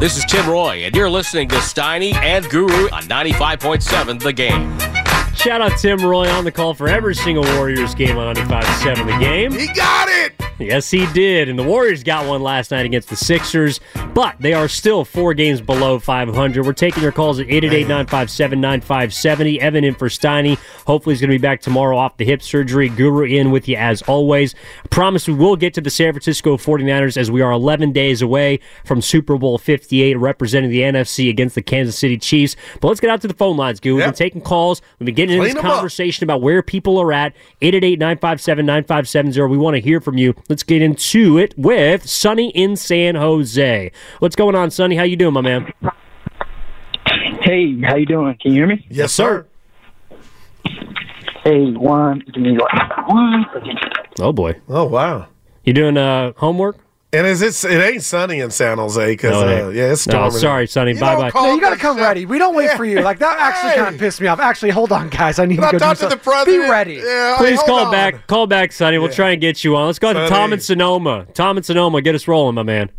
This is Tim Roye, and you're listening to Steiny and Guru on 95.7 The Game. Shout out Tim Roye on the call for every single Warriors game on 95.7 The Game. He got it! Yes, he did. And the Warriors got one last night against the Sixers, but they are still four games below 500. We're taking your calls at 888-957-9570. Evan in for Steiny. Hopefully he's going to be back tomorrow off the hip surgery. Guru in with you as always. I promise we will get to the San Francisco 49ers as we are 11 days away from Super Bowl 58 representing the NFC against the Kansas City Chiefs. But let's get out to the phone lines, Guru. We've been taking calls. We've been getting into Clean this 'em up. conversation about where people are at. 888-957-9570. We want to hear from you. Let's get into it with Sonny in San Jose. What's going on, Sonny? How you doing, my man? Hey, how you doing? Can you hear me? Yes, sir. Hey, one, give me like one second. Oh boy. Oh, wow. You doing uh, homework? And is it? It ain't sunny in San Jose because No, uh, yeah, it's No, storming. sorry, Sonny. You Bye bye. No, you got to come shit- ready. We don't wait for you. Like that actually Hey. kind of pissed me off. Actually, hold on, guys. I need Can to go talk to the something. president? Be ready. Yeah, Please hold call on. back. Call back, Sonny. We'll try and get you on. Let's go to Tom and Sonoma. Tom and Sonoma, get us rolling, my man.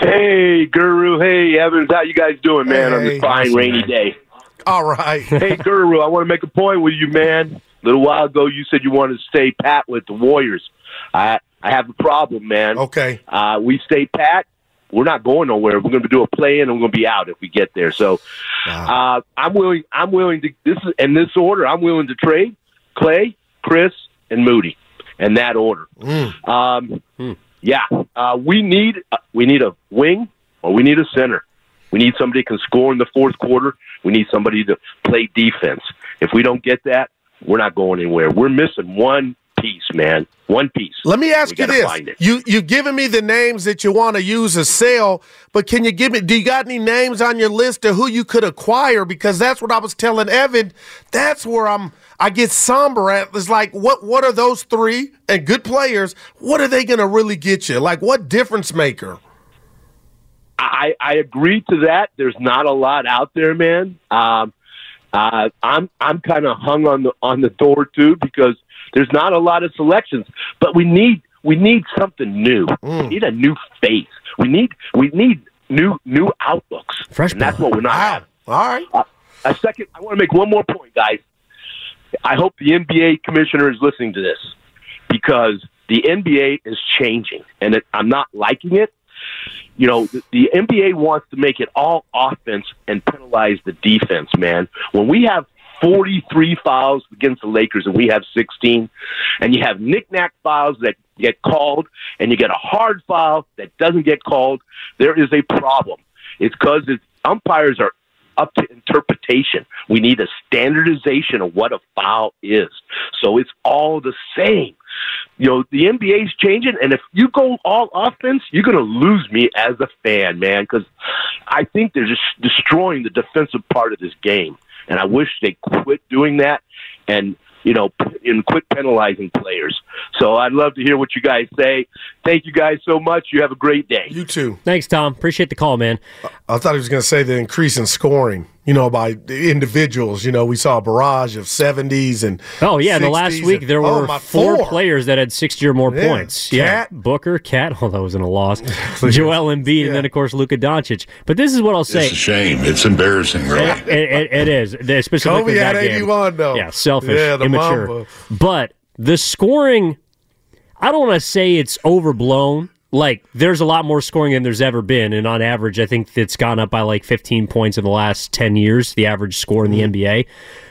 Hey, Guru. Hey, Evans. How you guys doing, man, on this fine rainy day? All right. Hey, Guru. I want to make a point with you, man. A little while ago, you said you wanted to stay pat with the Warriors. I I have a problem, man. Okay. Uh, we stay pat. We're not going nowhere. We're going to do a play in, and we're going to be out if we get there. So, uh, I'm willing. I'm willing to. This is in this order. I'm willing to trade Clay, Chris, and Moody, in that order. Um, Yeah, uh, we need uh, we need a wing or we need a center. We need somebody who can score in the fourth quarter. We need somebody to play defense. If we don't get that, we're not going anywhere. We're missing one piece, man. One piece. Let me ask We you this: you you've given me the names that you want to use as sell, but can you give me? Do you got any names on your list of who you could acquire? Because that's what I was telling Evan. That's where I'm. I get somber at. It's like what what are those three and good players? What are they going to really get you? Like what difference maker? I, I agree to that. There's not a lot out there, man. Um, uh, I'm I'm kind of hung on the on the door too because there's not a lot of selections. But we need we need something new. We need a new face. We need we need new new outlooks. Fresh and that's what we're not having. All right. Uh, a second, I want to make one more point, guys. I hope the NBA commissioner is listening to this because the NBA is changing, and it, I'm not liking it. You know, the, the NBA wants to make it all offense and penalize the defense, man. When we have 43 fouls against the Lakers and we have 16, and you have knick-knack fouls that get called, and you get a hard foul that doesn't get called, there is a problem. It's because umpires are up to interpretation. We need a standardization of what a foul is. So it's all the same. You know, the NBA's changing, and if you go all offense, you're going to lose me as a fan, man, because I think they're just destroying the defensive part of this game. And I wish they quit doing that and, you know, and quit penalizing players. So I'd love to hear what you guys say. Thank you guys so much. You have a great day. You too. Thanks, Tom. Appreciate the call, man. I thought he was going to say the increase in scoring, you know, by individuals. You know, we saw a barrage of 70s and. Oh yeah, In the last week and- there oh, were my, four, players that had sixty or more Yeah. points. Yeah, Cat. Booker, Cat. Oh, that was in a loss. Joel Embiid, and then of course Luka Doncic. But this is what I'll say. It's a shame. It's embarrassing, really. It, it, it is, especially Kobe that had game. 81, though. Yeah, selfish, Yeah, the immature. Mamba. But the scoring, I don't want to say it's overblown. Like, there's a lot more scoring than there's ever been, and on average, I think it's gone up by like 15 points in the last 10 years. The average score in the Mm-hmm. NBA.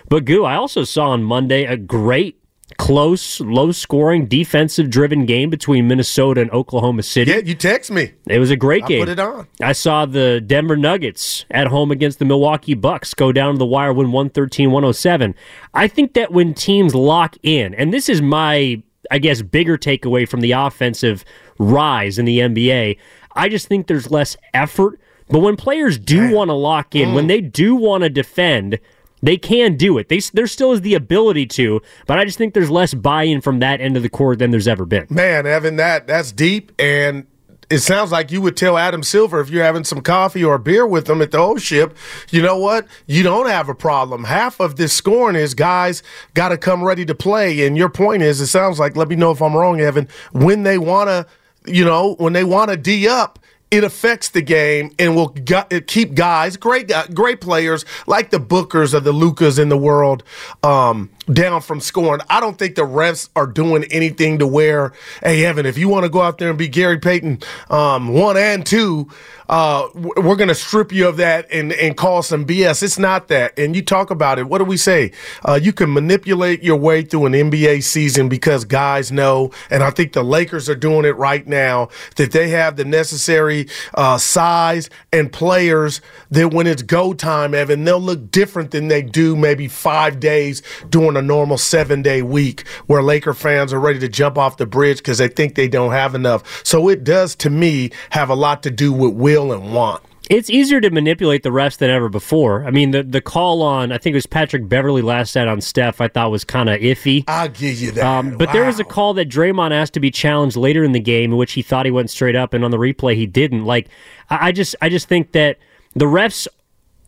But Goo, I also saw on Monday a great. Close, low scoring, defensive driven game between Minnesota and Oklahoma City. Yeah, you text me. It was a great I game. put it on. I saw the Denver Nuggets at home against the Milwaukee Bucks go down to the wire, win 113 107. I think that when teams lock in, and this is my, I guess, bigger takeaway from the offensive rise in the NBA, I just think there's less effort. But when players do want to lock in, Mm. when they do want to defend, they can do it. They, there still is the ability to, but I just think there's less buy-in from that end of the court than there's ever been. Man, Evan, that that's deep, and it sounds like you would tell Adam Silver if you're having some coffee or beer with him at the old ship, you know what? You don't have a problem. Half of this scoring is guys got to come ready to play, and your point is, it sounds like. Let me know if I'm wrong, Evan. When they want to, you know, when they want to d up. It affects the game and will gu- keep guys, great great players like the Bookers or the Lucas in the world, um, down from scoring. I don't think the refs are doing anything to where, hey, Evan, if you want to go out there and be Gary Payton um, one and two, uh, we're going to strip you of that and, and call some BS. It's not that. And you talk about it. What do we say? Uh, you can manipulate your way through an NBA season because guys know, and I think the Lakers are doing it right now, that they have the necessary uh, size and players that when it's go time, Evan, they'll look different than they do maybe five days during a normal seven day week where Laker fans are ready to jump off the bridge because they think they don't have enough. So it does, to me, have a lot to do with will and want. It's easier to manipulate the refs than ever before. I mean, the the call on I think it was Patrick Beverley last night on Steph. I thought was kind of iffy. I'll give you that. Um, but there was a call that Draymond asked to be challenged later in the game, in which he thought he went straight up, and on the replay he didn't. Like, I, I just, I just think that the refs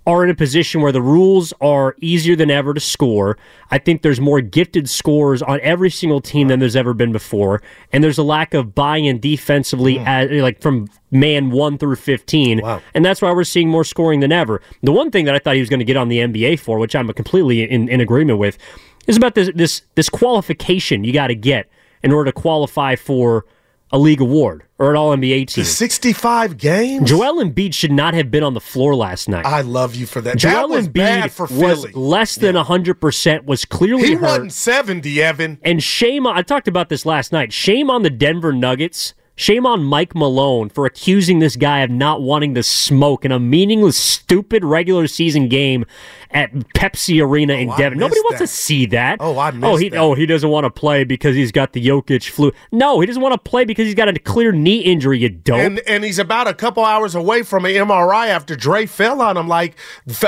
are in a position where the rules are easier than ever to score. I think there's more gifted scorers on every single team than there's ever been before, and there's a lack of buy-in defensively, hmm. as, like from man one through fifteen, Wow. and that's why we're seeing more scoring than ever. The one thing that I thought he was going to get on the NBA for, which I'm completely in, in agreement with, is about this this this qualification you got to get in order to qualify for a league award or an All NBA team. 65 games? Joel Embiid should not have been on the floor last night. I love you for that. Joel that was bad Embiid for was Philly. less than hundred percent. Was clearly He hurt. wasn't 70, Evan. And shame on, I talked about this last night. Shame on the Denver Nuggets. Shame on Mike Malone for accusing this guy of not wanting to smoke in a meaningless, stupid regular season game at Pepsi Arena in Oh, I Denver. Nobody missed wants to see that. Oh, I oh, missed he, that. oh, he doesn't want to play because he's got the Jokic flu. No, he doesn't want to play because he's got a clear knee injury. You dope. And and he's about a couple hours away from an MRI after Dre fell on him. Like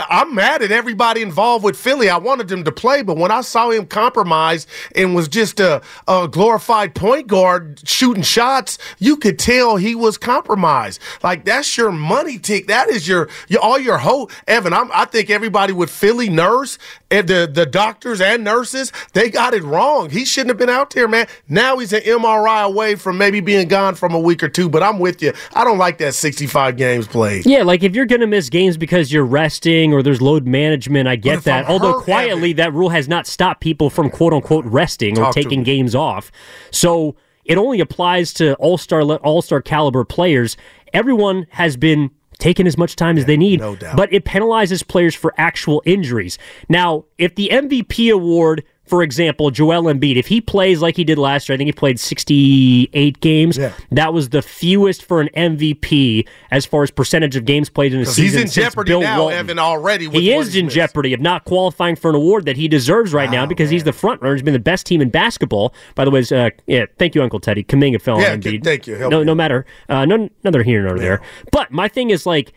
I'm mad at everybody involved with Philly. I wanted him to play, but when I saw him compromised and was just a, a glorified point guard shooting shots, you could tell he was compromised. Like that's your money tick. That is your, your all your hope. Evan, I'm, I think everybody with Philly nurse and the the doctors and nurses they got it wrong. He shouldn't have been out there, man. Now he's an MRI away from maybe being gone from a week or two. But I'm with you. I don't like that 65 games played. Yeah, like if you're going to miss games because you're resting or there's load management, I get that. I'm Although quietly, Evan- that rule has not stopped people from quote unquote resting or taking games off. So it only applies to all star all star caliber players. Everyone has been taking as much time as they need, no doubt. but it penalizes players for actual injuries. Now, if the MVP award for example, Joel Embiid, if he plays like he did last year, I think he played 68 games. Yeah. That was the fewest for an MVP as far as percentage of games played in a season. he's in jeopardy Bill now, Walton. Evan, already. He is in missed. jeopardy of not qualifying for an award that he deserves right now because he's the front runner. He's been the best team in basketball. By the way, uh, yeah, thank you, Uncle Teddy. Kuminga fell Yeah, on Embiid. thank you. Help No, me. no matter. Uh, no, neither here nor there. But my thing is like,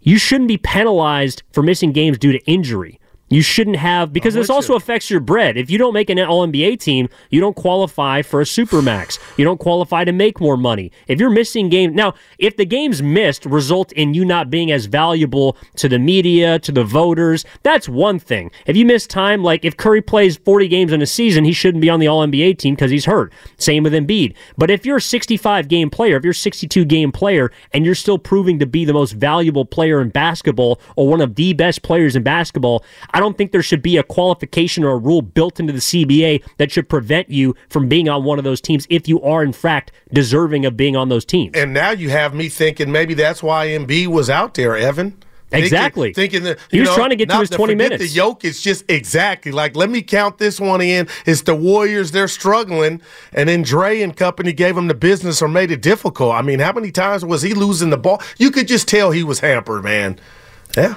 you shouldn't be penalized for missing games due to injury. You shouldn't have because this also you. affects your bread. If you don't make an All NBA team, you don't qualify for a supermax. You don't qualify to make more money. If you're missing games now, if the games missed result in you not being as valuable to the media, to the voters, that's one thing. If you miss time, like if Curry plays 40 games in a season, he shouldn't be on the All NBA team because he's hurt. Same with Embiid. But if you're a 65 game player, if you're a 62 game player, and you're still proving to be the most valuable player in basketball or one of the best players in basketball, I don't think there should be a qualification or a rule built into the CBA that should prevent you from being on one of those teams if you are in fact deserving of being on those teams. And now you have me thinking maybe that's why Embiid was out there, Evan. Exactly. Thinking that He was know, trying to get to his 20 minutes. The yoke is just exactly like let me count this one in. It's the Warriors they're struggling, and then Dre and company gave him the business or made it difficult. I mean, how many times was he losing the ball? You could just tell he was hampered, man. Yeah.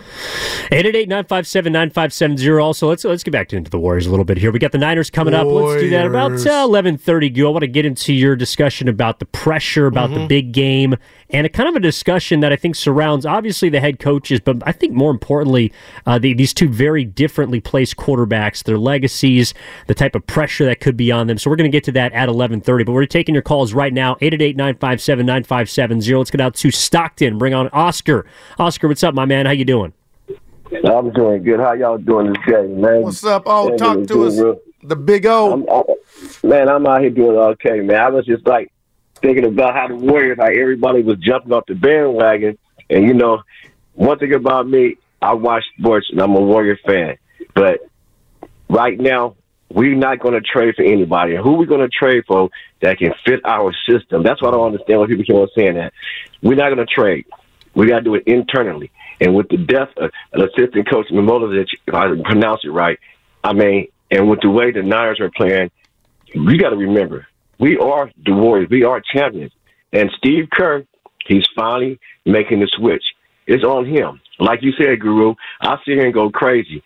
888-957-9570. Also, let's let's get back into the Warriors a little bit here. We got the Niners coming up. Let's do that about Warriors. uh, 11:30. Go. I want to get into your discussion about the pressure, about Mm-hmm. the big game, and a kind of a discussion that I think surrounds obviously the head coaches, but I think more importantly, uh, the, these two very differently placed quarterbacks, their legacies, the type of pressure that could be on them. So we're going to get to that at 11:30. But we're taking your calls right now. 888-957-9570. Let's get out to Stockton. Bring on Oscar. Oscar, what's up, my man? How you doing? I'm doing good. How y'all doing this day, man? What's up? Oh, Man, talk to us. real- The big O. I'm, I, man, I'm out here doing okay, man. I was just like, thinking about how the Warriors, how everybody was jumping off the bandwagon. And you know, one thing about me, I watch sports and I'm a Warrior fan. But right now, we're not going to trade for anybody. And who we going to trade for that can fit our system? That's what I don't understand why people keep on saying that. We're not going to trade. We got to do it internally. And with the death of an assistant coach, Mimola, if I pronounce it right, I mean, and with the way the Niners are playing, we got to remember, we are the Warriors. We are champions. And Steve Kerr, he's finally making the switch. It's on him. Like you said, Guru, I sit here and go crazy.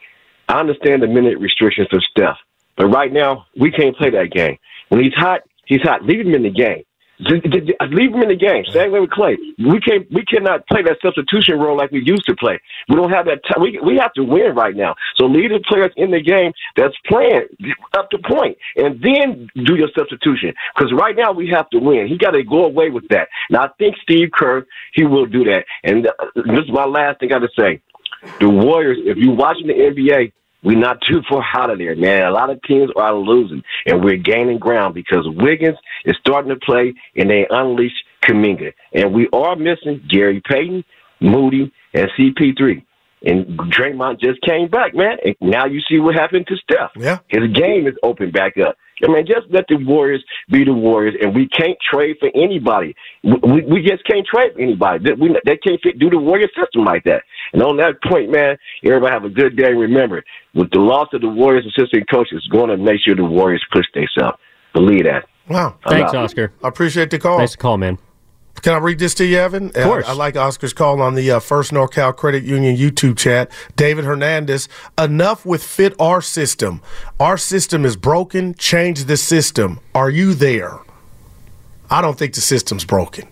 I understand the minute restrictions for Steph, but right now we can't play that game. When he's hot, he's hot. Leave him in the game. Uh, leave him in the game. Same way with Clay. We can't. We cannot play that substitution role like we used to play. We don't have that time. We we have to win right now. So leave the players in the game that's playing up to point, and then do your substitution. Because right now we have to win. He got to go away with that. Now I think Steve Kerr he will do that. And uh, this is my last thing I got to say. The Warriors, if you're watching the NBA, we're not too far out of there, man. A lot of teams are losing, and we're gaining ground because Wiggins is starting to play, and they unleash Kuminga. And we are missing Gary Payton, Moody, and CP3. And Draymond just came back, man. And now you see what happened to Steph. Yeah. His game is open back up. I mean, just let the Warriors be the Warriors, and we can't trade for anybody. We, we just can't trade for anybody. They, we, they can't fit, do the Warrior system like that. And on that point, man, everybody have a good day. Remember, with the loss of the Warriors assistant coach, it's going to make sure the Warriors push themselves. Believe that. Wow. Thanks, Oscar. I appreciate the call. Nice to call, man. Can I read this to you, Evan? Of course. I, I like Oscar's call on the uh, First NorCal Credit Union YouTube chat. David Hernandez, enough with fit our system. Our system is broken. Change the system. Are you there? I don't think the system's broken.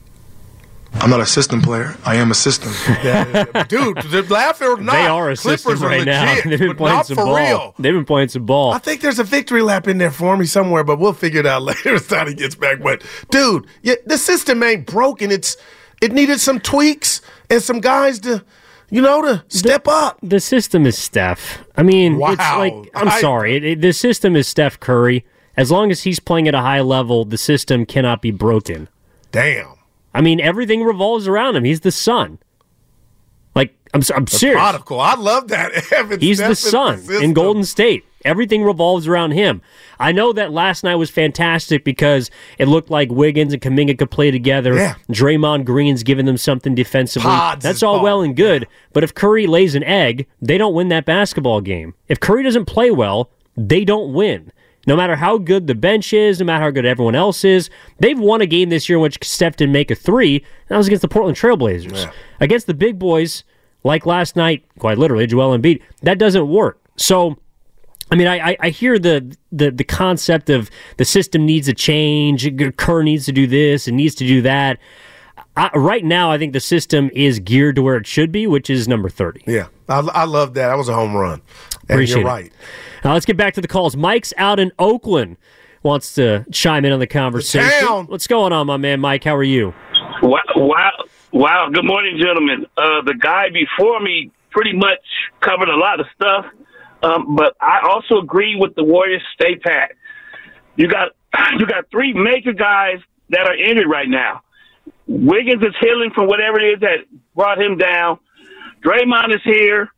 I'm not a system player. I am a system. Dude, the laugh or not, they are a Clippers system are right now. They've been but playing not some for ball. real. They've been playing some ball. I think there's a victory lap in there for me somewhere, but we'll figure it out later as Donnie gets back. But dude, yeah, the system ain't broken. It's it needed some tweaks and some guys to, you know, to step up. The system is Steph. I mean, it's Wow. like I'm I- sorry. It, it- the system is Steph Curry. As long as he's playing at a high level, the system cannot be broken. Damn. I mean, everything revolves around him. He's the sun. Like I'm, I'm serious. Prodigal. I love that. Evan He's the sun in. Golden State. Everything revolves around him. I know that last night was fantastic because it looked like Wiggins and Kuminga could play together. Yeah. Draymond Green's giving them something defensively. Pods That's all ball. well and good. But if Curry lays an egg, they don't win that basketball game. If Curry doesn't play well, they don't win. No matter how good the bench is, no matter how good everyone else is, they've won a game this year in which Steph didn't make a three. and That was against the Portland Trailblazers. Against the big boys, like last night, quite literally, Joel Embiid, that doesn't work. So, I mean, I, I, I hear the, the the concept of the system needs a change. Kerr needs to do this and needs to do that. I, right now, I think the system is geared to where it should be, which is number thirty. Yeah, I, I love that. That was a home run. And Appreciate you're it. right. Now let's get back to the calls. Mike's out in Oakland. Wants to chime in on the conversation. town. What's going on, my man, Mike? How are you? Wow, wow, wow. Good morning, gentlemen. Uh, the guy before me pretty much covered a lot of stuff, um, but I also agree with the Warriors stay pat. You got you got three major guys that are injured right now. Wiggins is healing from whatever it is that brought him down. Draymond is here,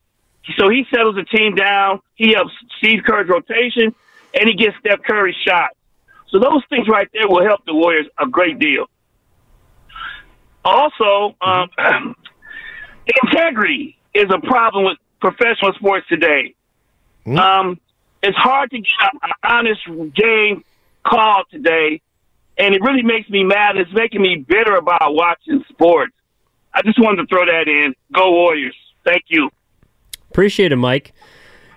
so he settles the team down. He helps Steve Kerr's rotation, and he gets Steph Curry's shot. So those things right there will help the Warriors a great deal. Also, um, integrity is a problem with professional sports today. Um, it's hard to get an honest game called today, and it really makes me mad. It's making me bitter about watching sports. I just wanted to throw that in. Go Warriors! Thank you. Appreciate it, Mike.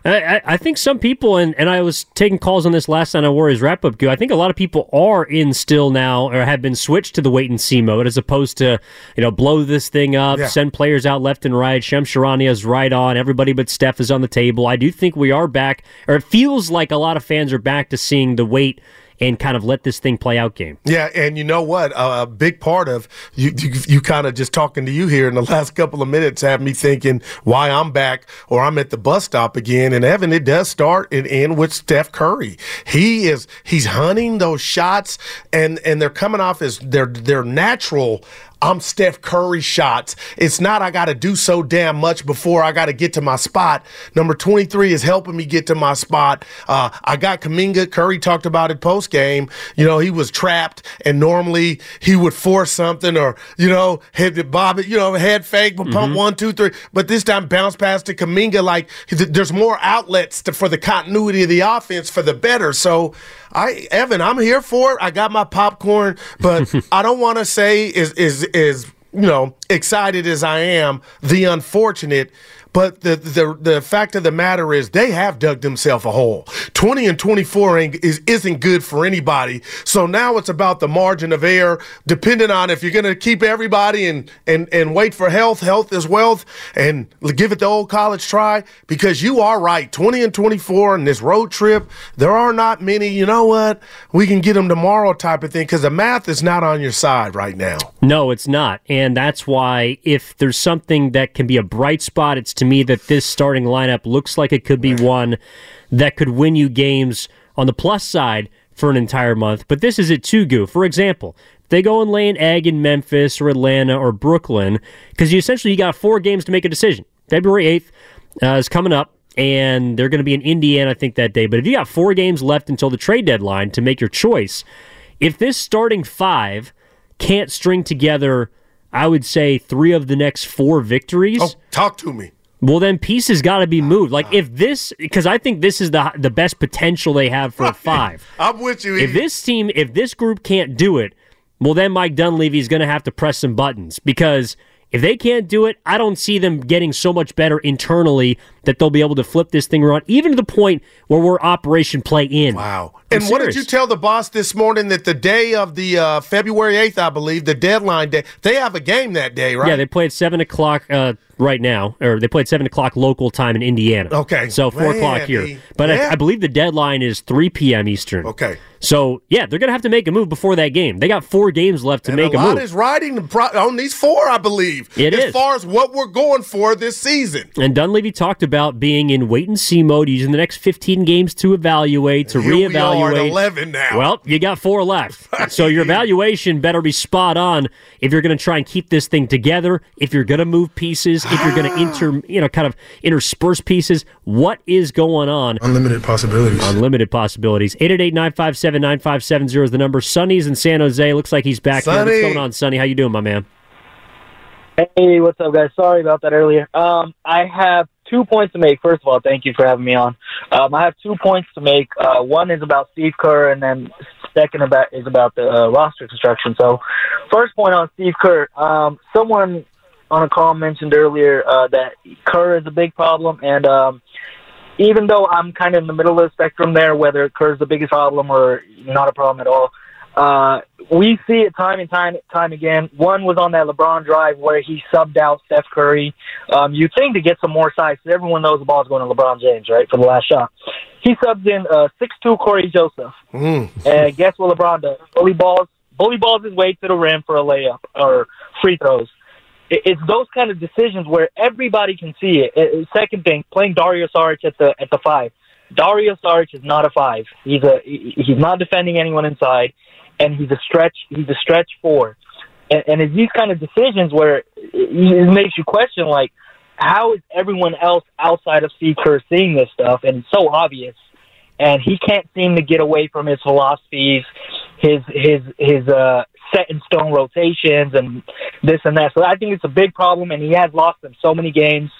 I, I- I think some people, and, and I was taking calls on this last night on Warriors wrap up. I think a lot of people are in still now, or have been switched to the wait and see mode, as opposed to you know blow this thing up, Yeah. send players out left and right. Shem Charania is right on. Everybody but Steph is on the table. I do think we are back, or it feels like a lot of fans are back to seeing the wait and kind of let this thing play out game. Yeah, and you know what? Uh, a big part of you, you, you kind of just talking to you here in the last couple of minutes have me thinking why I'm back or I'm at the bus stop again. And Evan, it does start and end with Steph Curry. He is he's hunting those shots, and and they're coming off as their their natural I'm Steph Curry shots. It's not I got to do so damn much before I got to get to my spot. Number 23 is helping me get to my spot. Uh, I got Kuminga. Curry talked about it post game. You know, he was trapped, and normally he would force something or, you know, hit the bob it, you know, head fake, but pump one, two, three. But this time bounce pass to Kuminga. Like there's more outlets to, for the continuity of the offense for the better. So, I Evan, I'm here for it. I got my popcorn, but I don't want to say is is is you know excited as I am. The unfortunate. But the, the the fact of the matter is they have dug themselves a hole. 20 and 24 ain't, is, isn't good for anybody. So now it's about the margin of error, depending on if you're going to keep everybody and, and, and wait for health, health is wealth, and give it the old college try. Because you are right, 20 and 24 in this road trip, there are not many, you know what, we can get them tomorrow type of thing because the math is not on your side right now. No, it's not. And that's why if there's something that can be a bright spot, it's to me that this starting lineup looks like it could be one that could win you games on the plus side for an entire month. But this is it too, Goo. For example, if they go and lay an egg in Memphis or Atlanta or Brooklyn, because you essentially you got four games to make a decision. February 8th uh, is coming up. And they're going to be in Indiana, I think, that day. But if you got four games left until the trade deadline to make your choice, if this starting five can't string together, I would say, three of the next four victories. Oh, talk to me. Well, then pieces got to be moved. Like if this, because I think this is the the best potential they have for a five. I'm with you. If this team, if this group can't do it, well, then Mike Dunleavy is going to have to press some buttons because if they can't do it, I don't see them getting so much better internally that they'll be able to flip this thing around, even to the point where we're Operation Play In. Wow. I'm and what did you tell the boss this morning that the day of the uh, February 8th, I believe, the deadline day, they have a game that day, right? Yeah, they play at seven o'clock uh, right now, or they play at seven o'clock local time in Indiana. Okay. so four o'clock here, but. I, I believe the deadline is three p.m. Eastern. Okay. So yeah, they're gonna have to make a move before that game. They got four games left to And make a a, lot move. is riding on these four, I believe. It as is. far as what we're going for this season. and Dunleavy talked about being in wait and see mode, using the next 15 games to evaluate, to Here we are at reevaluate. 11 now. Well, you got four left. So your evaluation better be spot on if you're going to try and keep this thing together, if you're going to move pieces, if you're going to inter, you know, kind of intersperse pieces. What is going on? Unlimited possibilities. Unlimited possibilities. 888-957-9570 is the number. Sonny's in San Jose. Looks like he's back. here. What's going on, Sonny? How you doing, my man? Hey, what's up, guys? Sorry about that earlier. Um, I have two points to make. First of all, thank you for having me on. Um, I have two points to make. Uh, one is about Steve Kerr, and then second about is about the uh, roster construction. So, first point on Steve Kerr. Um, someone on a call mentioned earlier uh, that Kerr is a big problem, and um, even though I'm kind of in the middle of the spectrum there, whether Kerr's the biggest problem or not a problem at all, uh, we see it time and time time again. One was on that LeBron drive where he subbed out Steph Curry. Um, you think to get some more size, 'cause everyone knows the ball's going to LeBron James, right, for the last shot. He subs in uh, six two Cory Joseph, Mm. and guess what LeBron does? Bully balls, bully balls his way to the rim for a layup or free throws. It- It's those kind of decisions where everybody can see it. Uh, Second thing, playing Dario Saric at the at the five. Dario Saric is not a five. He's a he's not defending anyone inside, and he's a stretch. He's a stretch four, and, and it's these kind of decisions where it, it makes you question like, how is everyone else outside of Steve Kerr seeing this stuff? And it's so obvious, and he can't seem to get away from his philosophies, his his his uh, set in stone rotations, and this and that. So I think it's a big problem, and he has lost them so many games.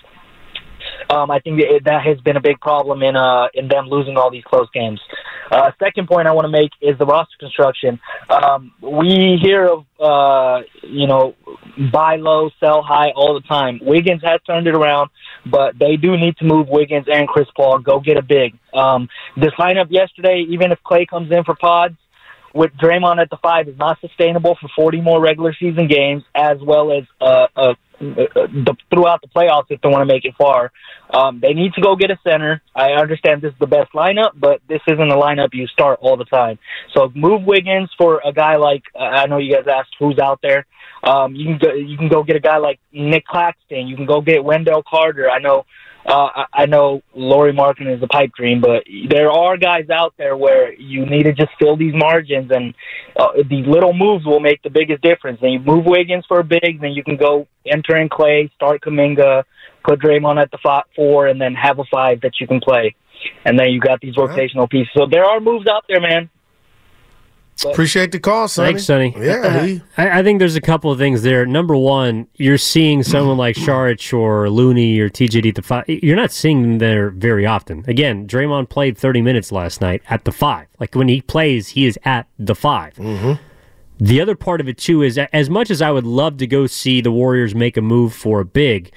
Um, I think that, that has been a big problem in uh, in them losing all these close games. Uh, second point I want to make is the roster construction. Um, we hear of uh, you know buy low, sell high all the time. Wiggins has turned it around, but they do need to move Wiggins and Chris Paul. Go get a big. Um, this lineup yesterday, even if Clay comes in for pods, with Draymond at the five is not sustainable for 40 more regular season games, as well as uh, uh, the, throughout the playoffs if they want to make it far. Um, they need to go get a center. I understand this is the best lineup, but this isn't a lineup you start all the time. So move Wiggins for a guy like uh, I know you guys asked who's out there. Um, you can go, you can go get a guy like Nic Claxton. You can go get Wendell Carter. I know uh, I, know Lauri Markkanen is a pipe dream, but there are guys out there where you need to just fill these margins, and uh, these little moves will make the biggest difference. And you move Wiggins for a big, then you can go enter in Clay, start Kuminga, put Draymond at the five, four, and then have a five that you can play. And then you got these rotational pieces. So there are moves out there, man. Appreciate the call, Sonny. Thanks, Sonny. Yeah, he- I, I think there's a couple of things there. Number one, you're seeing someone like Saric or Looney or TJD at the five. You're not seeing them there very often. Again, Draymond played 30 minutes last night at the five. Like when he plays, he is at the 5 Mm-hmm. The other part of it too is as much as I would love to go see the Warriors make a move for a big,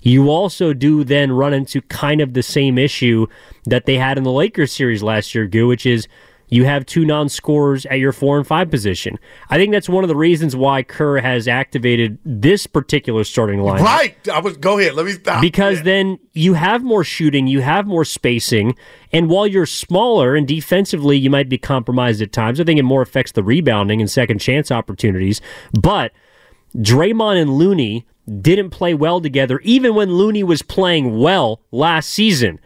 you also do then run into kind of the same issue that they had in the Lakers series last year, Goo, which is you have two non-scorers at your four and five position. I think that's one of the reasons why Kerr has activated this particular starting line. Right. I was. Go ahead. Let me stop. Because then you have more shooting, you have more spacing, and while you're smaller and defensively you might be compromised at times, I think it more affects the rebounding and second chance opportunities. But Draymond and Looney didn't play well together, even when Looney was playing well last season.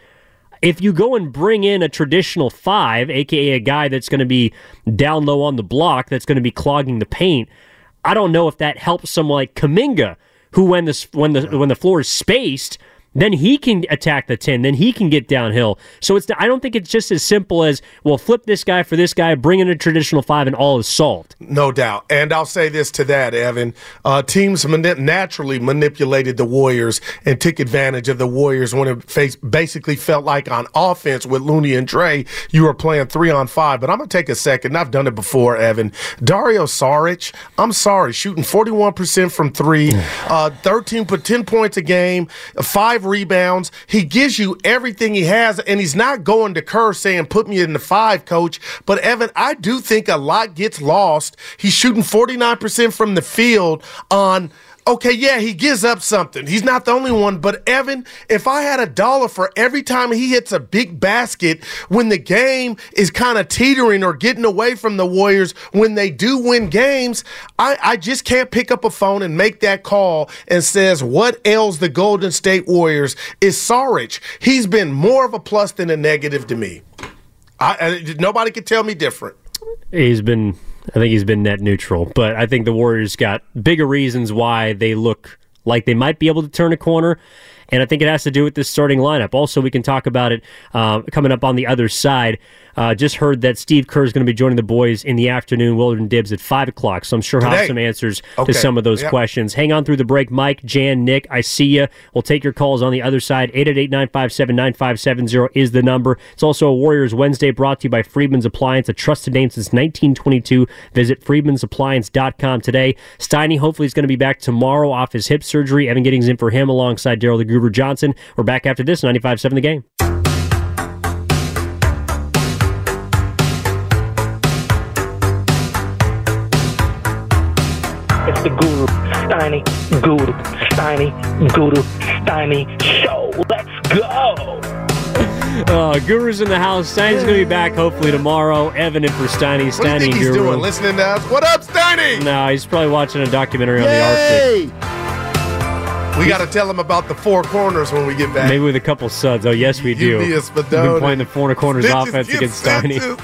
If you go and bring in a traditional five, aka a guy that's going to be down low on the block, that's going to be clogging the paint, I don't know if that helps someone like Kuminga, who when the when the when the floor is spaced, then he can attack the 10, then he can get downhill. So it's I don't think it's just as simple as, well, flip this guy for this guy, bring in a traditional five, and all is solved. No doubt. And I'll say this to that, Evan. Uh, teams naturally manipulated the Warriors and took advantage of the Warriors when it face- basically felt like on offense with Looney and Dre, you were playing three on five. But I'm going to take a second. I've done it before, Evan. Dario Saric, I'm sorry, shooting 41% from three, uh, 13, put 10 points a game, five rebounds. He gives you everything he has, and he's not going to Kerr saying, put me in the five, coach. But Evan, I do think a lot gets lost. He's shooting 49% from the field on. Okay, yeah, he gives up something. He's not the only one. But Evan, if I had a dollar for every time he hits a big basket when the game is kind of teetering or getting away from the Warriors, when they do win games, I, I just can't pick up a phone and make that call and says what ails the Golden State Warriors is Saric. He's been more of a plus than a negative to me. I, I, nobody can tell me different. He's been, I think he's been net neutral, but I think the Warriors got bigger reasons why they look like they might be able to turn a corner. And I think it has to do with this starting lineup. Also, we can talk about it uh, coming up on the other side. Uh, just heard that Steve Kerr is going to be joining the boys in the afternoon, Willard and Dibs at 5 o'clock. So I'm sure I'll have some answers Okay. to some of those Yep. questions. Hang on through the break. Mike, Jan, Nick, I see you. We'll take your calls on the other side. 888 957 9570 is the number. It's also a Warriors Wednesday brought to you by Friedman's Appliance, a trusted name since 1922. Visit friedmansappliance.com today. Steiny hopefully is going to be back tomorrow off his hip surgery. Evan Giddings in for him alongside Daryl the Goober Johnson. We're back after this 95.7 The Game. The Guru, Steiny, Guru, Steiny, Guru, Steiny show. Let's go. Uh, Guru's in the house. Steiny's going to be back hopefully tomorrow. Evan in for Steiny. What do you Steiny think he's doing? Listening to us? What up, Steiny? No, he's probably watching a documentary on the Arctic. We got to tell him about the four corners when we get back. Maybe with a couple suds. Oh, yes, we do. You be a We've Spadone. been playing the four corners Stitches offense against sent Steiny.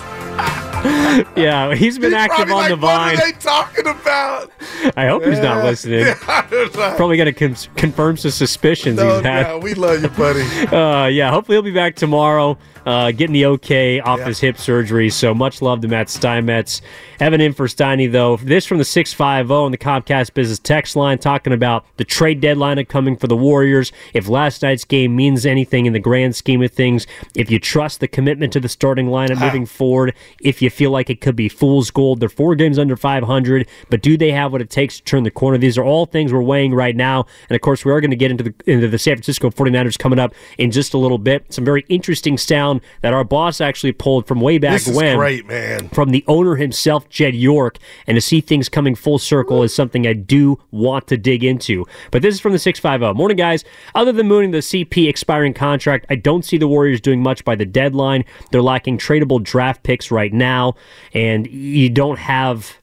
yeah, he's been He's active on the like, What are they talking about? I hope he's not listening. Yeah, I don't know. Probably going to con- confirm some suspicions No, he's had. no, we love you, buddy. Uh, yeah, hopefully he'll be back tomorrow, uh, getting the okay off his hip surgery. So much love to Matt Steinmetz. Evan in for Steiny, though. This from the 650 on the Comcast Business text line, talking about the trade deadline coming for the Warriors. If last night's game means anything in the grand scheme of things, if you trust the commitment to the starting lineup moving forward, if you feel like it could be fool's gold. They're four games under 500, but do they have what it takes to turn the corner? These are all things we're weighing right now. And of course, we are going to get into the into the San Francisco 49ers coming up in just a little bit. Some very interesting sound that our boss actually pulled from way back This is when great, man. from the owner himself, Jed York, and to see things coming full circle is something I do want to dig into. But this is from the 650. Morning, guys. Other than mooning the CP expiring contract, I don't see the Warriors doing much by the deadline. They're lacking tradable draft picks right now, and you don't have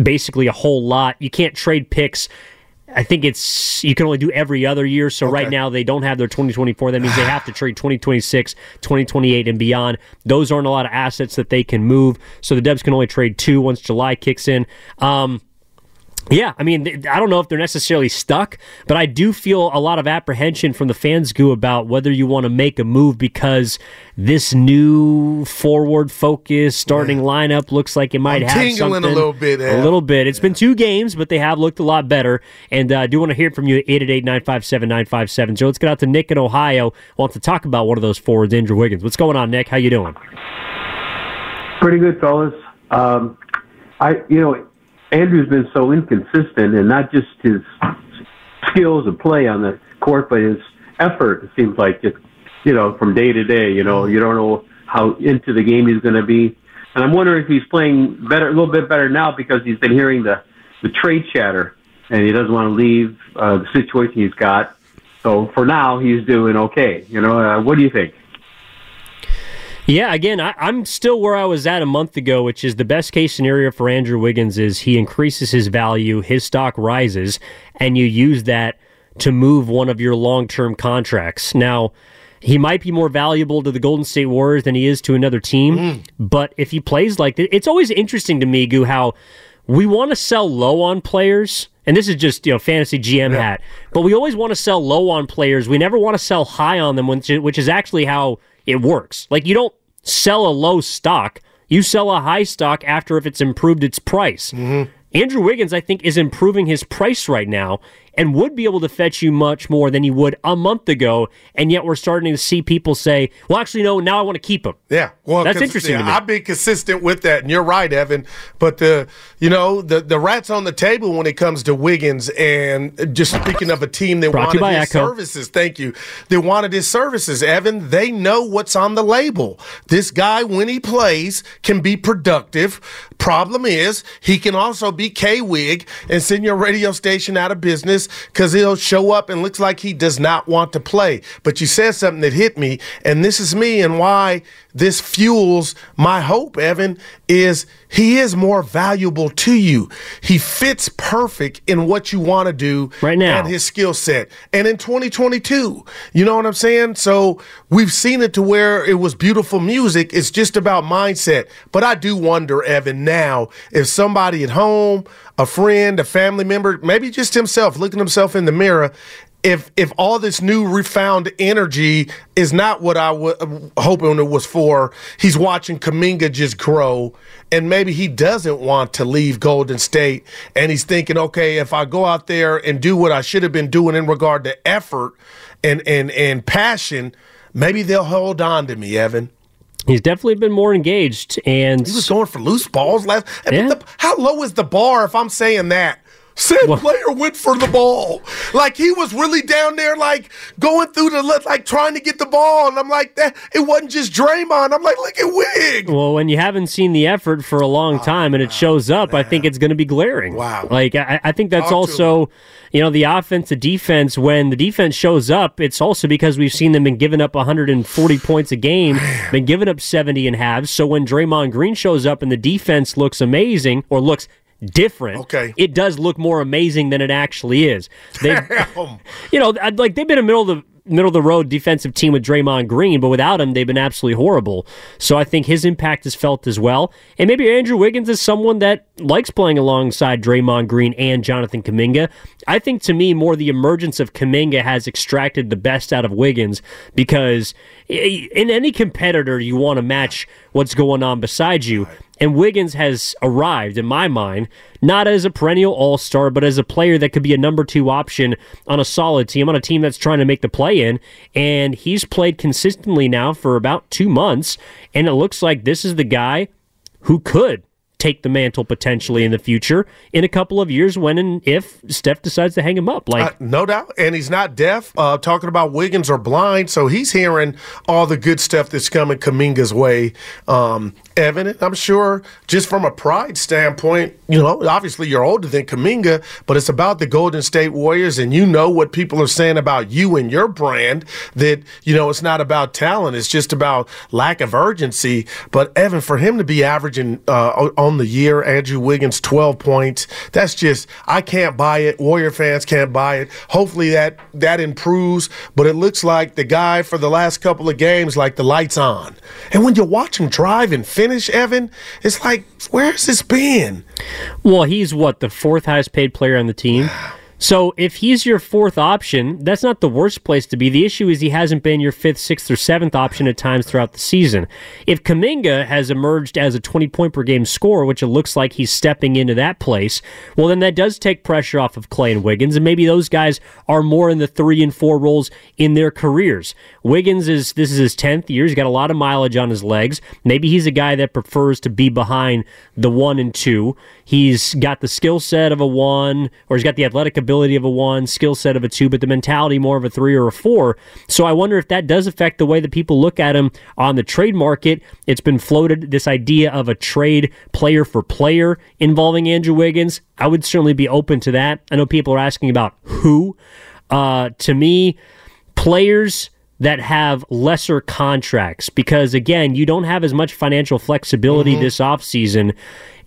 basically a whole lot. You can't trade picks. I think it's you can only do every other year. So right now they don't have their 2024. That means they have to trade 2026, 2028, and beyond. Those aren't a lot of assets that they can move. So the Dubs can only trade two once July kicks in. Um, yeah, I mean, I don't know if they're necessarily stuck, but I do feel a lot of apprehension from the fans, Goo, about whether you want to make a move because this new forward focus starting lineup looks like it might I'm have tingling a little bit, A little bit. It's been two games, but they have looked a lot better. And uh, I do want to hear from you at 888-957-957. So let's get out to Nick in Ohio. Wants to talk about one of those forwards, Andrew Wiggins. What's going on, Nick? How you doing? Pretty good, fellas. Um, I, you know, Andrew's been so inconsistent, and not just his skills of play on the court, but his effort. It seems like just, you know, from day to day. You know, you don't know how into the game he's going to be, and I'm wondering if he's playing better, a little bit better now because he's been hearing the the trade chatter, and he doesn't want to leave uh, the situation he's got. So for now, he's doing okay. You know, uh, what do you think? Yeah, again, I, I'm still where I was at a month ago, which is the best case scenario for Andrew Wiggins is he increases his value, his stock rises, and you use that to move one of your long term contracts. Now, he might be more valuable to the Golden State Warriors than he is to another team, mm. but if he plays like that, it's always interesting to me, Goo, how we want to sell low on players. And this is just you know fantasy GM hat, but we always want to sell low on players. We never want to sell high on them, which which is actually how it works. Like you don't sell a low stock, you sell a high stock after if it's improved its price. Mm-hmm. Andrew Wiggins, I think, is improving his price right now and would be able to fetch you much more than he would a month ago. And yet we're starting to see people say, well, actually, no, now I want to keep him. Yeah, well, that's interesting yeah, to me. I've been consistent with that, and you're right, Evan. But the, you know, the the rats on the table when it comes to Wiggins, and just speaking of a team that Brought wanted his Echo. services. Thank you. They wanted his services, Evan. They know what's on the label. This guy, when he plays, can be productive. Problem is, he can also be K Wig and send your radio station out of business because he'll show up and looks like he does not want to play. But you said something that hit me, and this is me and why this fuels my hope, Evan, is he is more valuable to you. He fits perfect in what you want to do Right now. and his skill set. And in 2022, you know what I'm saying? So we've seen it to where it was beautiful music. It's just about mindset. But I do wonder, Evan, now if somebody at home, a friend, a family member, maybe just himself, looking himself in the mirror, if if all this new refound energy is not what I was hoping it was for, he's watching Kuminga just grow, and maybe he doesn't want to leave Golden State, and he's thinking, okay, if I go out there and do what I should have been doing in regard to effort and and and passion, maybe they'll hold on to me, Evan. He's definitely been more engaged, and He was going for loose balls last. Yeah. the- how low is the bar if I'm saying that? Said player went for the ball. Like he was really down there, like going through the like trying to get the ball, and I'm like that. It wasn't just Draymond. I'm like, look at Wig. Well, when you haven't seen the effort for a long ah, time and it shows up, I think it's going to be glaring. Wow. Like, I, I think that's Talk also, you know, the offense, the defense, when the defense shows up, it's also because we've seen them been giving up 140 points a game, been giving up 70 and halves. So when Draymond Green shows up and the defense looks amazing or looks different, Okay. it does look more amazing than it actually is. They. You know, like they've been a middle of the middle of the road defensive team with Draymond Green, but without him, they've been absolutely horrible. So I think his impact is felt as well. And maybe Andrew Wiggins is someone that likes playing alongside Draymond Green and Jonathan Kuminga. I think to me, more the emergence of Kuminga has extracted the best out of Wiggins because in any competitor, you want to match what's going on beside you. And Wiggins has arrived, in my mind, not as a perennial all star, but as a player that could be a number two option on a solid team, on a team that's trying to make the play in. And he's played consistently now for about two months. And it looks like this is the guy who could take the mantle potentially in the future in a couple of years when and if Steph decides to hang him up. Like Uh, no doubt. And he's not deaf. Uh, talking about Wiggins or blind, so he's hearing all the good stuff that's coming Kuminga's way. Um, Evan, I'm sure just from a pride standpoint, you know, obviously you're older than Kuminga, but it's about the Golden State Warriors, and you know what people are saying about you and your brand that, you know, it's not about talent, it's just about lack of urgency. But Evan, for him to be averaging uh, the year, Andrew Wiggins, 12 points, that's just, I can't buy it. Warrior fans can't buy it. Hopefully that, that improves, but it looks like the guy for the last couple of games, like the lights on. And when you watch him drive and finish, Evan, it's like, where's this been? Well, he's what the fourth highest paid player on the team. So if he's your fourth option, that's not the worst place to be. The issue is he hasn't been your fifth, sixth, or seventh option at times throughout the season. If Kuminga has emerged as a 20 point per game scorer, which it looks like he's stepping into that place, well, then that does take pressure off of Clay and Wiggins, and maybe those guys are more in the three and four roles in their careers. Wiggins is this is his 10th year. He's got a lot of mileage on his legs. Maybe he's a guy that prefers to be behind the one and two. He's got the skill set of a one, or he's got the athletic ability of a one, skill set of a two, but the mentality more of a three or a four. So I wonder if that does affect the way that people look at him on the trade market. It's been floated this idea of a trade player for player involving Andrew Wiggins. I would certainly be open to that. I know people are asking about who. Uh, to me, players that have lesser contracts because again you don't have as much financial flexibility Mhm. this offseason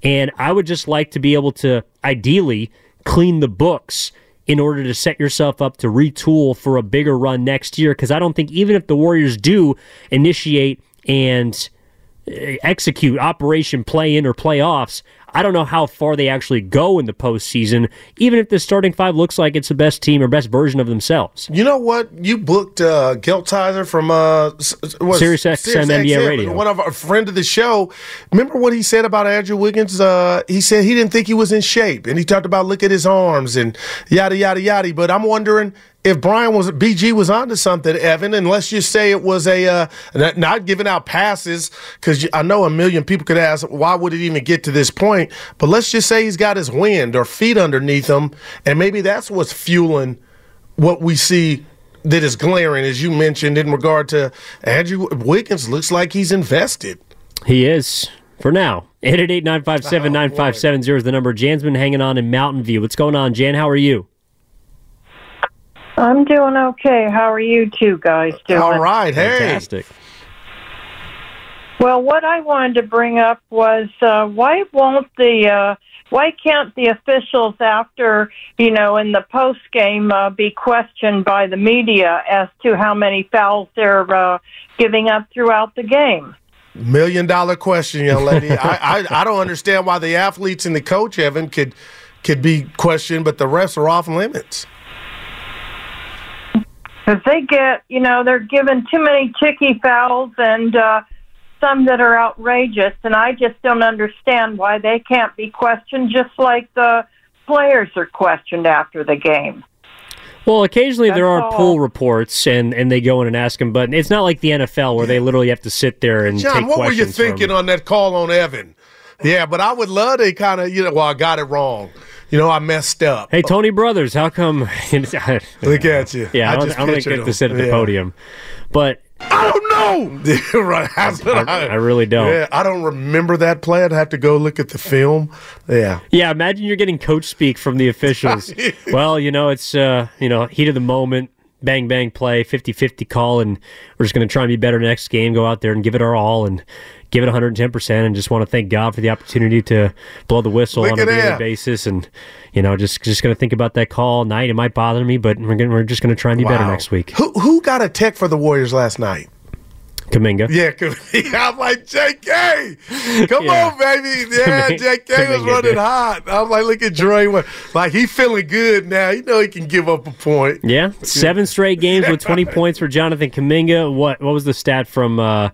and i would just like to be able to ideally clean the books in order to set yourself up to retool for a bigger run next year because i don't think even if the warriors do initiate and execute operation play in or playoffs I don't know how far they actually go in the postseason, even if the starting five looks like it's the best team or best version of themselves. You know what? You booked uh, Geltzer from uh, what, Sirius XM NBA Radio. One of our friend of the show. Remember what he said about Andrew Wiggins? Uh, he said he didn't think he was in shape, and he talked about look at his arms and yada yada yada. But I'm wondering if Brian was BG was onto something, Evan. And let's just say it was a uh, not, giving out passes because I know a million people could ask why would it even get to this point. But let's just say he's got his wind or feet underneath him, and maybe that's what's fueling what we see that is glaring, as you mentioned, in regard to Andrew Wiggins. Looks like he's invested. He is for now. 888 957 9570 is the number. Jan's been hanging on in Mountain View. What's going on, Jan? How are you? I'm doing okay. How are you two guys doing? All right. Hey. Fantastic. Well, what I wanted to bring up was uh, why won't the uh, why can't the officials after you know in the post game uh, be questioned by the media as to how many fouls they're uh, giving up throughout the game? Million dollar question, young lady. I, I I don't understand why the athletes and the coach Evan could could be questioned, but the refs are off limits. Because they get, you know, they're given too many ticky fouls and uh, some that are outrageous, and I just don't understand why they can't be questioned just like the players are questioned after the game. Well, occasionally there are all. poll reports, and, and they go in and ask him, but it's not like the NFL where they literally have to sit there and John, take what were you questions from- thinking on that call on Evan? Yeah, but I would love to kind of, you know, well, I got it wrong. You know, I messed up. Hey, Tony Brothers, how come? Look at you. Yeah, I, I don't, just I don't get to sit at the Yeah. podium, but I don't know. right. What I, I really don't. Yeah, I don't remember that play. I'd have to go look at the film. Yeah. Yeah, imagine you're getting coach speak from the officials. well, you know, it's uh, you know, heat of the moment, bang bang play, 50-50 call and we're just going to try and be better next game, go out there and give it our all and give it 110% and just want to thank God for the opportunity to blow the whistle Look on a daily basis and you know, just just going to think about that call all night. It might bother me, but we're gonna, we're just going to try and be better next week. Who who got a tech for the Warriors last night? Kuminga. Yeah, I'm like JK. Come Yeah. on, baby. Yeah, Kuminga- JK was running did. hot. I'm like, look at Draymond. Like he feeling good now. You know he can give up a point. Yeah, seven straight games with 20 points for Jonathan Kuminga. What what was the stat from uh,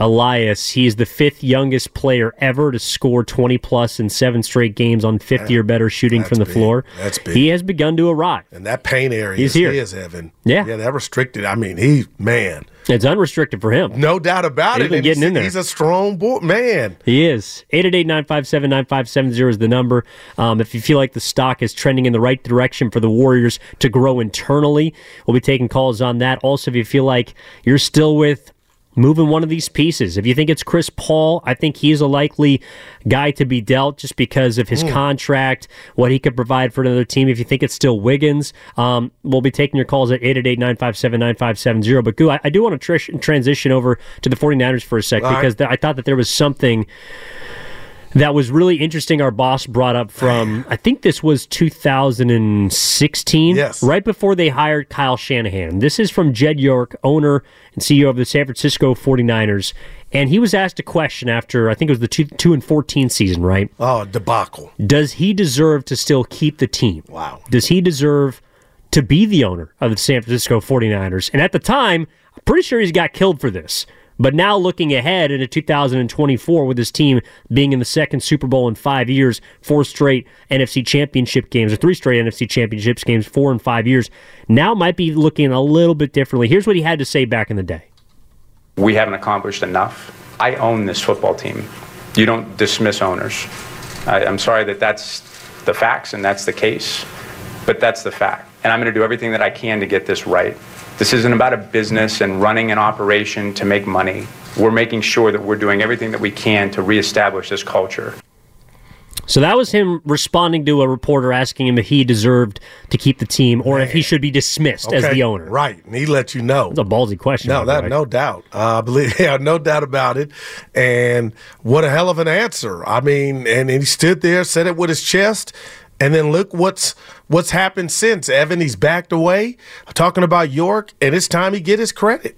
Elias. He is the fifth youngest player ever to score 20 plus in seven straight games on 50 or better shooting from the big. floor. That's big. He has begun to arrive. And that paint area He's is here. his, Evan. Yeah. Yeah, that restricted. I mean, he, man, It's unrestricted for him. no doubt about He's it. been getting he's, in there. he's a strong boy, man. He is. 888-957-9570 is the number. Um, if you feel like the stock is trending in the right direction for the Warriors to grow internally, we'll be taking calls on that. Also, if you feel like you're still with moving one of these pieces, if you think it's Chris Paul, I think he's a likely guy to be dealt just because of his Hmm. contract, what he could provide for another team. If you think it's still Wiggins, um, we'll be taking your calls at 888-957-9570. But, Goo, I, I do want to tr- transition over to the 49ers for a sec All right. because th- I thought that there was something that was really interesting. Our boss brought up from, I think this was 2016. Yes. Right before they hired Kyle Shanahan. This is from Jed York, owner and CEO of the San Francisco 49ers. And he was asked a question after, I think it was the 2, two and 14 season, right? Oh, debacle. Does he deserve to still keep the team? Wow. Does he deserve to be the owner of the San Francisco 49ers? And at the time, I'm pretty sure he's got killed for this. But now looking ahead into 2024 with his team being in the second Super Bowl in five years, four straight NFC championship games, or three straight NFC championships games, four and five years, now might be looking a little bit differently. Here's what he had to say back in the day. we haven't accomplished enough. I own this football team. You don't dismiss owners. I, I'm sorry that that's the facts and that's the case, but that's the fact. And I'm going to do everything that I can to get this right. This isn't about a business and running an operation to make money. We're making sure that we're doing everything that we can to reestablish this culture. So that was him responding to a reporter asking him if he deserved to keep the team or if he should be dismissed as the owner. Right. And he let you know. That's a ballsy question. No, that way. no doubt. Uh, I believe, yeah, no doubt about it. And what a hell of an answer. I mean, and he stood there, said it with his chest, and then look what's what's happened since. Evan, he's backed away, talking about York, and it's time he get his credit.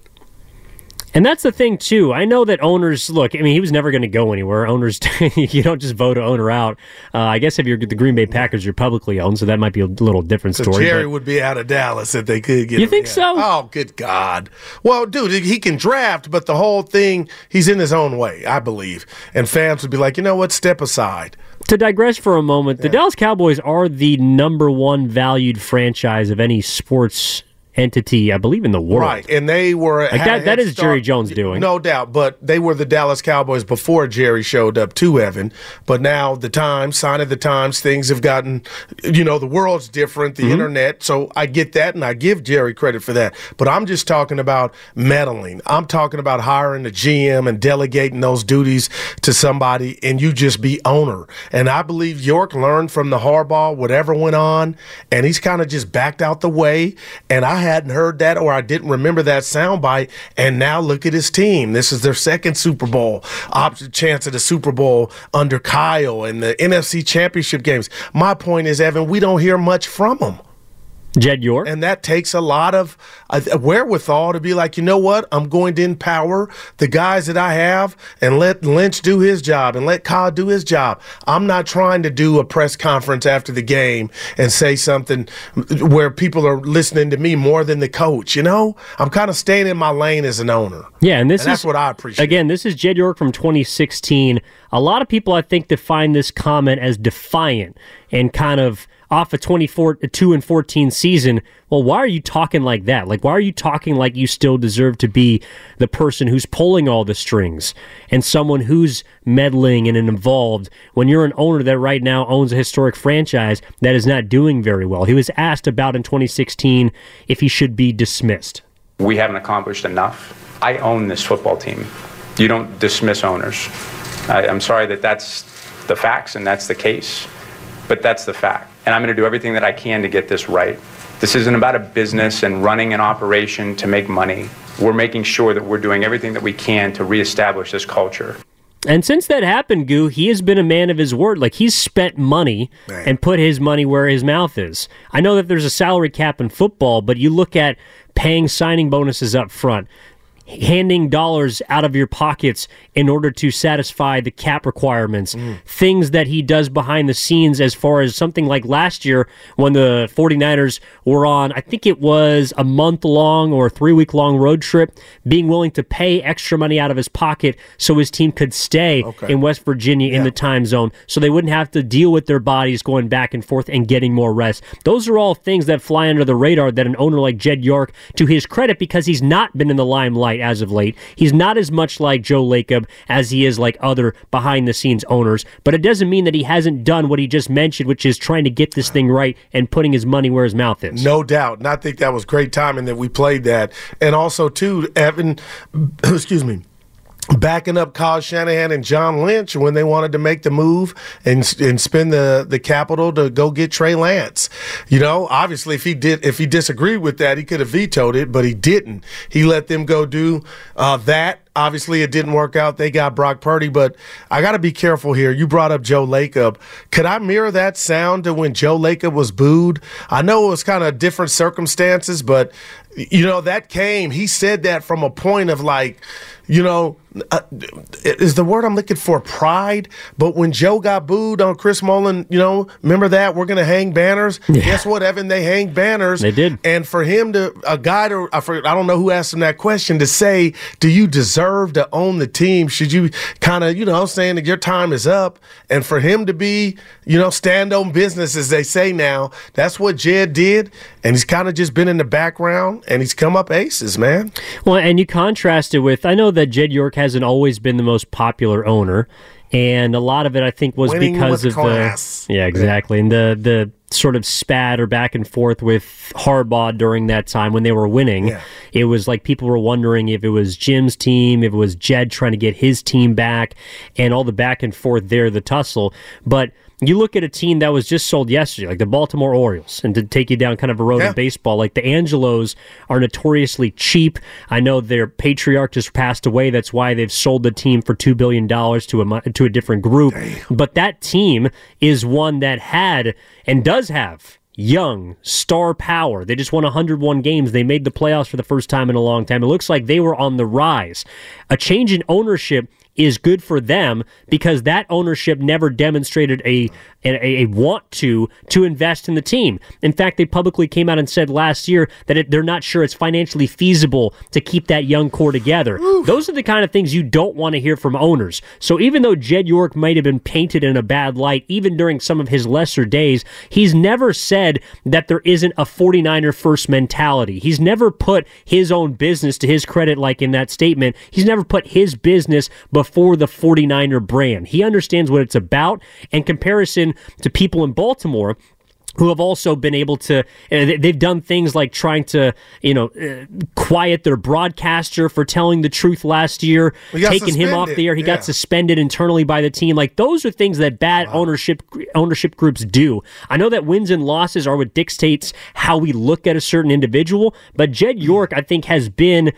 And that's the thing too. I know that owners look. I mean, he was never going to go anywhere. Owners, you don't just vote an owner out. Uh, I guess if you're the Green Bay Packers, you're publicly owned, so that might be a little different So story. Jerry but- would be out of Dallas if they could get You think Yeah. so? Oh, good God. Well, dude, he can draft, but the whole thing, he's in his own way, I believe. And fans would be like, you know what? Step aside. To digress for a moment, the Dallas Cowboys are the number one valued franchise of any sports entity, I believe, in the world. Right, and they were Like that. That is Jerry Jones doing. No doubt, but they were the Dallas Cowboys before Jerry showed up to Evan. But now the times, sign of the times, things have gotten, you know, the world's different, the Mm-hmm. internet. So I get that, and I give Jerry credit for that. But I'm just talking about meddling. I'm talking about hiring a GM and delegating those duties to somebody, and you just be owner. And I believe York learned from the Harbaugh, whatever went on, and he's kind of just backed out the way. And I hadn't heard that, or I didn't remember that soundbite. And now look at his team. This is their second Super Bowl, chance at the Super Bowl under Kyle and the NFC Championship games. My point is, Evan, we don't hear much from him. Jed York. And that takes a lot of uh, wherewithal to be like, you know what? I'm going to empower the guys that I have and let Lynch do his job and let Kyle do his job. I'm not trying to do a press conference after the game and say something where people are listening to me more than the coach. You know, I'm kind of staying in my lane as an owner. Yeah, and this And is that's what I appreciate. Again, this is Jed York from 2016. A lot of people, I think, define this comment as defiant and kind of off a 24 2 and 14 season. Well, why are you talking like that? Like, why are you talking like you still deserve to be the person who's pulling all the strings and someone who's meddling and involved when you're an owner that right now owns a historic franchise that is not doing very well? He was asked about in 2016 if he should be dismissed. We haven't accomplished enough. I own this football team. You don't dismiss owners. I, I'm sorry that that's the facts and that's the case, but that's the fact. And I'm going to do everything that I can to get this right. This isn't about a business and running an operation to make money. We're making sure that we're doing everything that we can to reestablish this culture. And since that happened, Goo, he has been a man of his word. Like he's spent money and put his money where his mouth is. I know that there's a salary cap in football, but you look at paying signing bonuses up front. Handing dollars out of your pockets in order to satisfy the cap requirements. Mm. Things that he does behind the scenes as far as something like last year when the 49ers were on, I think it was a month long or three week long road trip, being willing to pay extra money out of his pocket so his team could stay Okay. in West Virginia in the time zone so they wouldn't have to deal with their bodies going back and forth and getting more rest. Those are all things that fly under the radar that an owner like Jed York, to his credit, because he's not been in the limelight as of late, he's not as much like Joe Lacob as he is like other behind the scenes owners. But it doesn't mean that he hasn't done what he just mentioned, which is trying to get this thing right and putting his money where his mouth is. No doubt. And I think that was great timing that we played that. And also, too, Evan, excuse me. Backing up Kyle Shanahan and John Lynch when they wanted to make the move and and spend the, the capital to go get Trey Lance. You know, obviously if he did if he disagreed with that, he could have vetoed it, but he didn't. He let them go do uh, that. Obviously, it didn't work out. They got Brock Purdy, but I got to be careful here. You brought up Joe Lacob. Could I mirror that sound to when Joe Lacob was booed? I know it was kind of different circumstances, but you know that came. He said that from a point of like, you know, uh, is the word I'm looking for pride? But when Joe got booed on Chris Mullin, you know, remember that we're gonna hang banners. Guess what, Evan? They hang banners. They did. And for him to a guy to I, for, I don't know who asked him that question to say, do you deserve to own the team? Should you kind of you know saying that your time is up? And for him to be you know stand on business as they say now, that's what Jed did. And he's kind of just been in the background and he's come up aces, man. Well, and you contrast it with I know that Jed York hasn't always been the most popular owner, and a lot of it I think was Winning because of class. the yeah exactly and the the sort of spat or back and forth with Harbaugh during that time when they were winning. It was like people were wondering if it was Jim's team, if it was Jed trying to get his team back, and all the back and forth there, the tussle, but. You look at a team that was just sold yesterday, like the Baltimore Orioles, and to take you down kind of a road Yeah. of baseball, like the Angelos are notoriously cheap. I know their patriarch just passed away. That's why they've sold the team for two billion dollars to a to a different group. But that team is one that had and does have young star power. They just won 101 games. They made the playoffs for the first time in a long time. It looks like they were on the rise. A change in ownership is good for them because that ownership never demonstrated a, a a want to to invest in the team. In fact, they publicly came out and said last year that it, they're not sure it's financially feasible to keep that young core together. Those are the kind of things you don't want to hear from owners. So even though Jed York might have been painted in a bad light even during some of his lesser days, he's never said that there isn't a 49er first mentality. He's never put his own business to his credit like in that statement. He's never put his business before the 49er brand. He understands what it's about in comparison to people in Baltimore who have also been able to uh, they- they've done things like trying to you know uh, quiet their broadcaster for telling the truth last year taking him off the air. He yeah. got suspended internally by the team. Like those are things that bad ownership ownership groups do. I know that wins and losses are what dictates how we look at a certain individual but jed york i think has been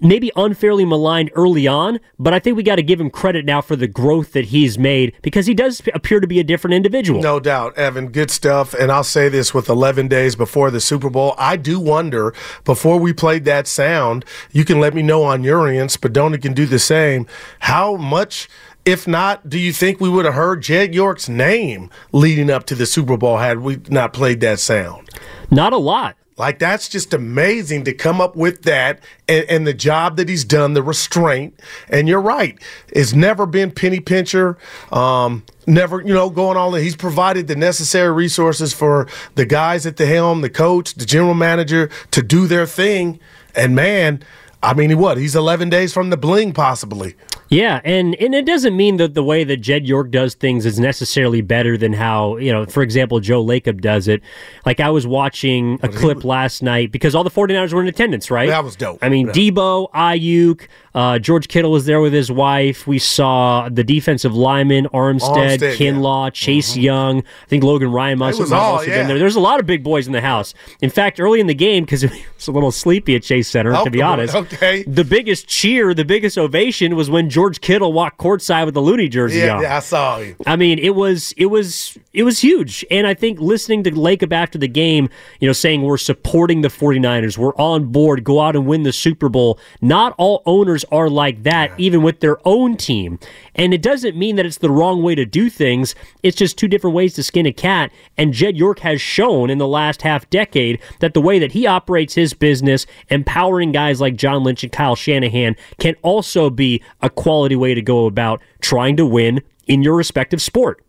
maybe unfairly maligned early on, but I think we got to give him credit now for the growth that he's made because he does appear to be a different individual. No doubt, Evan. Good stuff. And I'll say this with 11 days before the Super Bowl, I do wonder, before we played that sound, you can let me know on your ends, Spadona can do the same, how much. If not, do you think we would have heard Jed York's name leading up to the Super Bowl had we not played that sound? Not a lot. Like that's just amazing to come up with that and, and the job that he's done, the restraint. And you're right, it's never been penny pincher. Um, never, you know, going on. He's provided the necessary resources for the guys at the helm, the coach, the general manager to do their thing. And man, I mean, he what? He's 11 days from the bling, possibly. Yeah, and, and it doesn't mean that the way that Jed York does things is necessarily better than how, you know, for example, Joe Lacob does it. Like I was watching a clip last night because all the 49ers were in attendance, right? That was dope. I mean, Yeah. Debo, Aiyuk, uh, George Kittle was there with his wife. We saw the defensive lineman, Armstead, Armstead, yeah. Mm-hmm. Kinlaw, Chase Young. I think Logan Ryan must was have all, also yeah. been there. There's a lot of big boys in the house. In fact, early in the game, because it was a little sleepy at Chase Center, Oh, to be honest, Okay. Okay. The biggest cheer, the biggest ovation was when George Kittle walked courtside with the Looney jersey Yeah, on. yeah, I saw you. I mean, it was it was it was huge. And I think listening to Lacob after the game, you know, saying we're supporting the 49ers, we're on board, go out and win the Super Bowl. Not all owners are like that, even with their own team. And it doesn't mean that it's the wrong way to do things. It's just two different ways to skin a cat. And Jed York has shown in the last half decade that the way that he operates his business, empowering guys like John Lynch and Kyle Shanahan, can also be a quality way to go about trying to win in your respective sport.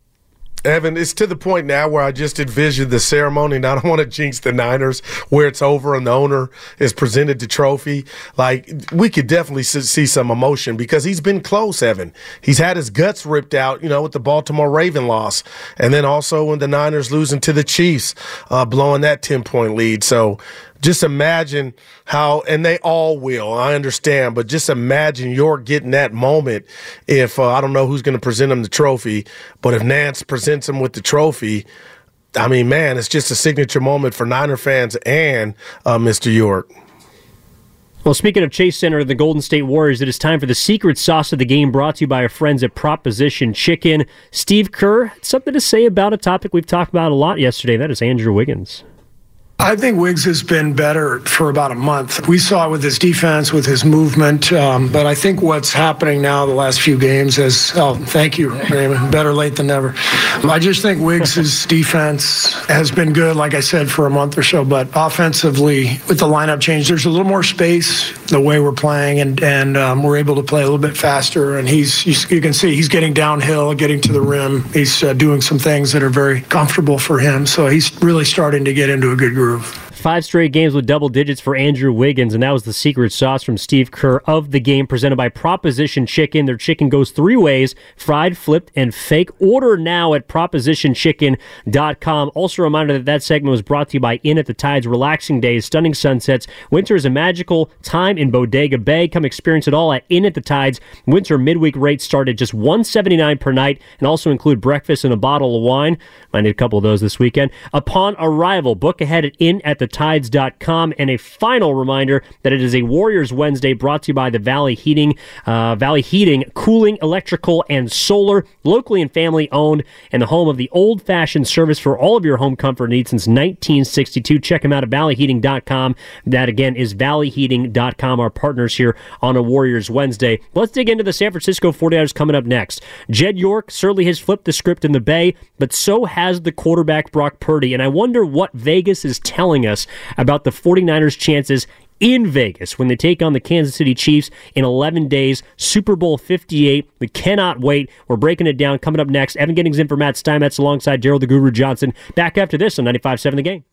Evan, it's to the point now where I just envision the ceremony, and I don't want to jinx the Niners, where it's over and the owner is presented the trophy. Like, we could definitely see some emotion because he's been close, Evan. He's had his guts ripped out, you know, with the Baltimore Raven loss. And then also when the Niners losing to the Chiefs, uh, blowing that 10 point lead. So, just imagine how, and they all will, I understand, but just imagine York getting that moment if, uh, I don't know who's going to present him the trophy, but if Nantz presents him with the trophy, I mean, man, it's just a signature moment for Niner fans and uh, Mr. York. Well, speaking of Chase Center, and the Golden State Warriors, it is time for the secret sauce of the game brought to you by our friends at Proposition Chicken. Steve Kerr, something to say about a topic we've talked about a lot yesterday. That is Andrew Wiggins. I think Wiggs has been better for about a month. We saw it with his defense, with his movement, um, but I think what's happening now the last few games is, oh, thank you, Raymond. Better late than never. I just think Wiggs' defense has been good, like I said, for a month or so, but offensively, with the lineup change, there's a little more space the way we're playing, and, and um, we're able to play a little bit faster. And he's, you can see he's getting downhill, getting to the rim. He's uh, doing some things that are very comfortable for him. So he's really starting to get into a good groove serve Five straight games with double digits for Andrew Wiggins, and that was the secret sauce from Steve Kerr of the game, presented by Proposition Chicken. Their chicken goes three ways fried, flipped, and fake. Order now at propositionchicken.com. Also, a reminder that that segment was brought to you by Inn at the Tides, relaxing days, stunning sunsets. Winter is a magical time in Bodega Bay. Come experience it all at Inn at the Tides. Winter midweek rates start at just 179 per night and also include breakfast and a bottle of wine. I need a couple of those this weekend. Upon arrival, book ahead at Inn at the tides.com. And a final reminder that it is a Warriors Wednesday brought to you by the Valley Heating, uh, Valley Heating, Cooling, Electrical, and Solar, locally and family owned, and the home of the old fashioned service for all of your home comfort needs since 1962. Check them out at valleyheating.com. That again is valleyheating.com, our partners here on a Warriors Wednesday. Let's dig into the San Francisco 49ers coming up next. Jed York certainly has flipped the script in the Bay, but so has the quarterback Brock Purdy. And I wonder what Vegas is telling us about the 49ers' chances in Vegas when they take on the Kansas City Chiefs in 11 days, Super Bowl 58. We cannot wait. We're breaking it down. Coming up next, Evan Giddings in for Matt Steinmetz alongside Daryl the Guru Johnson. Back after this on 95.7 The Game.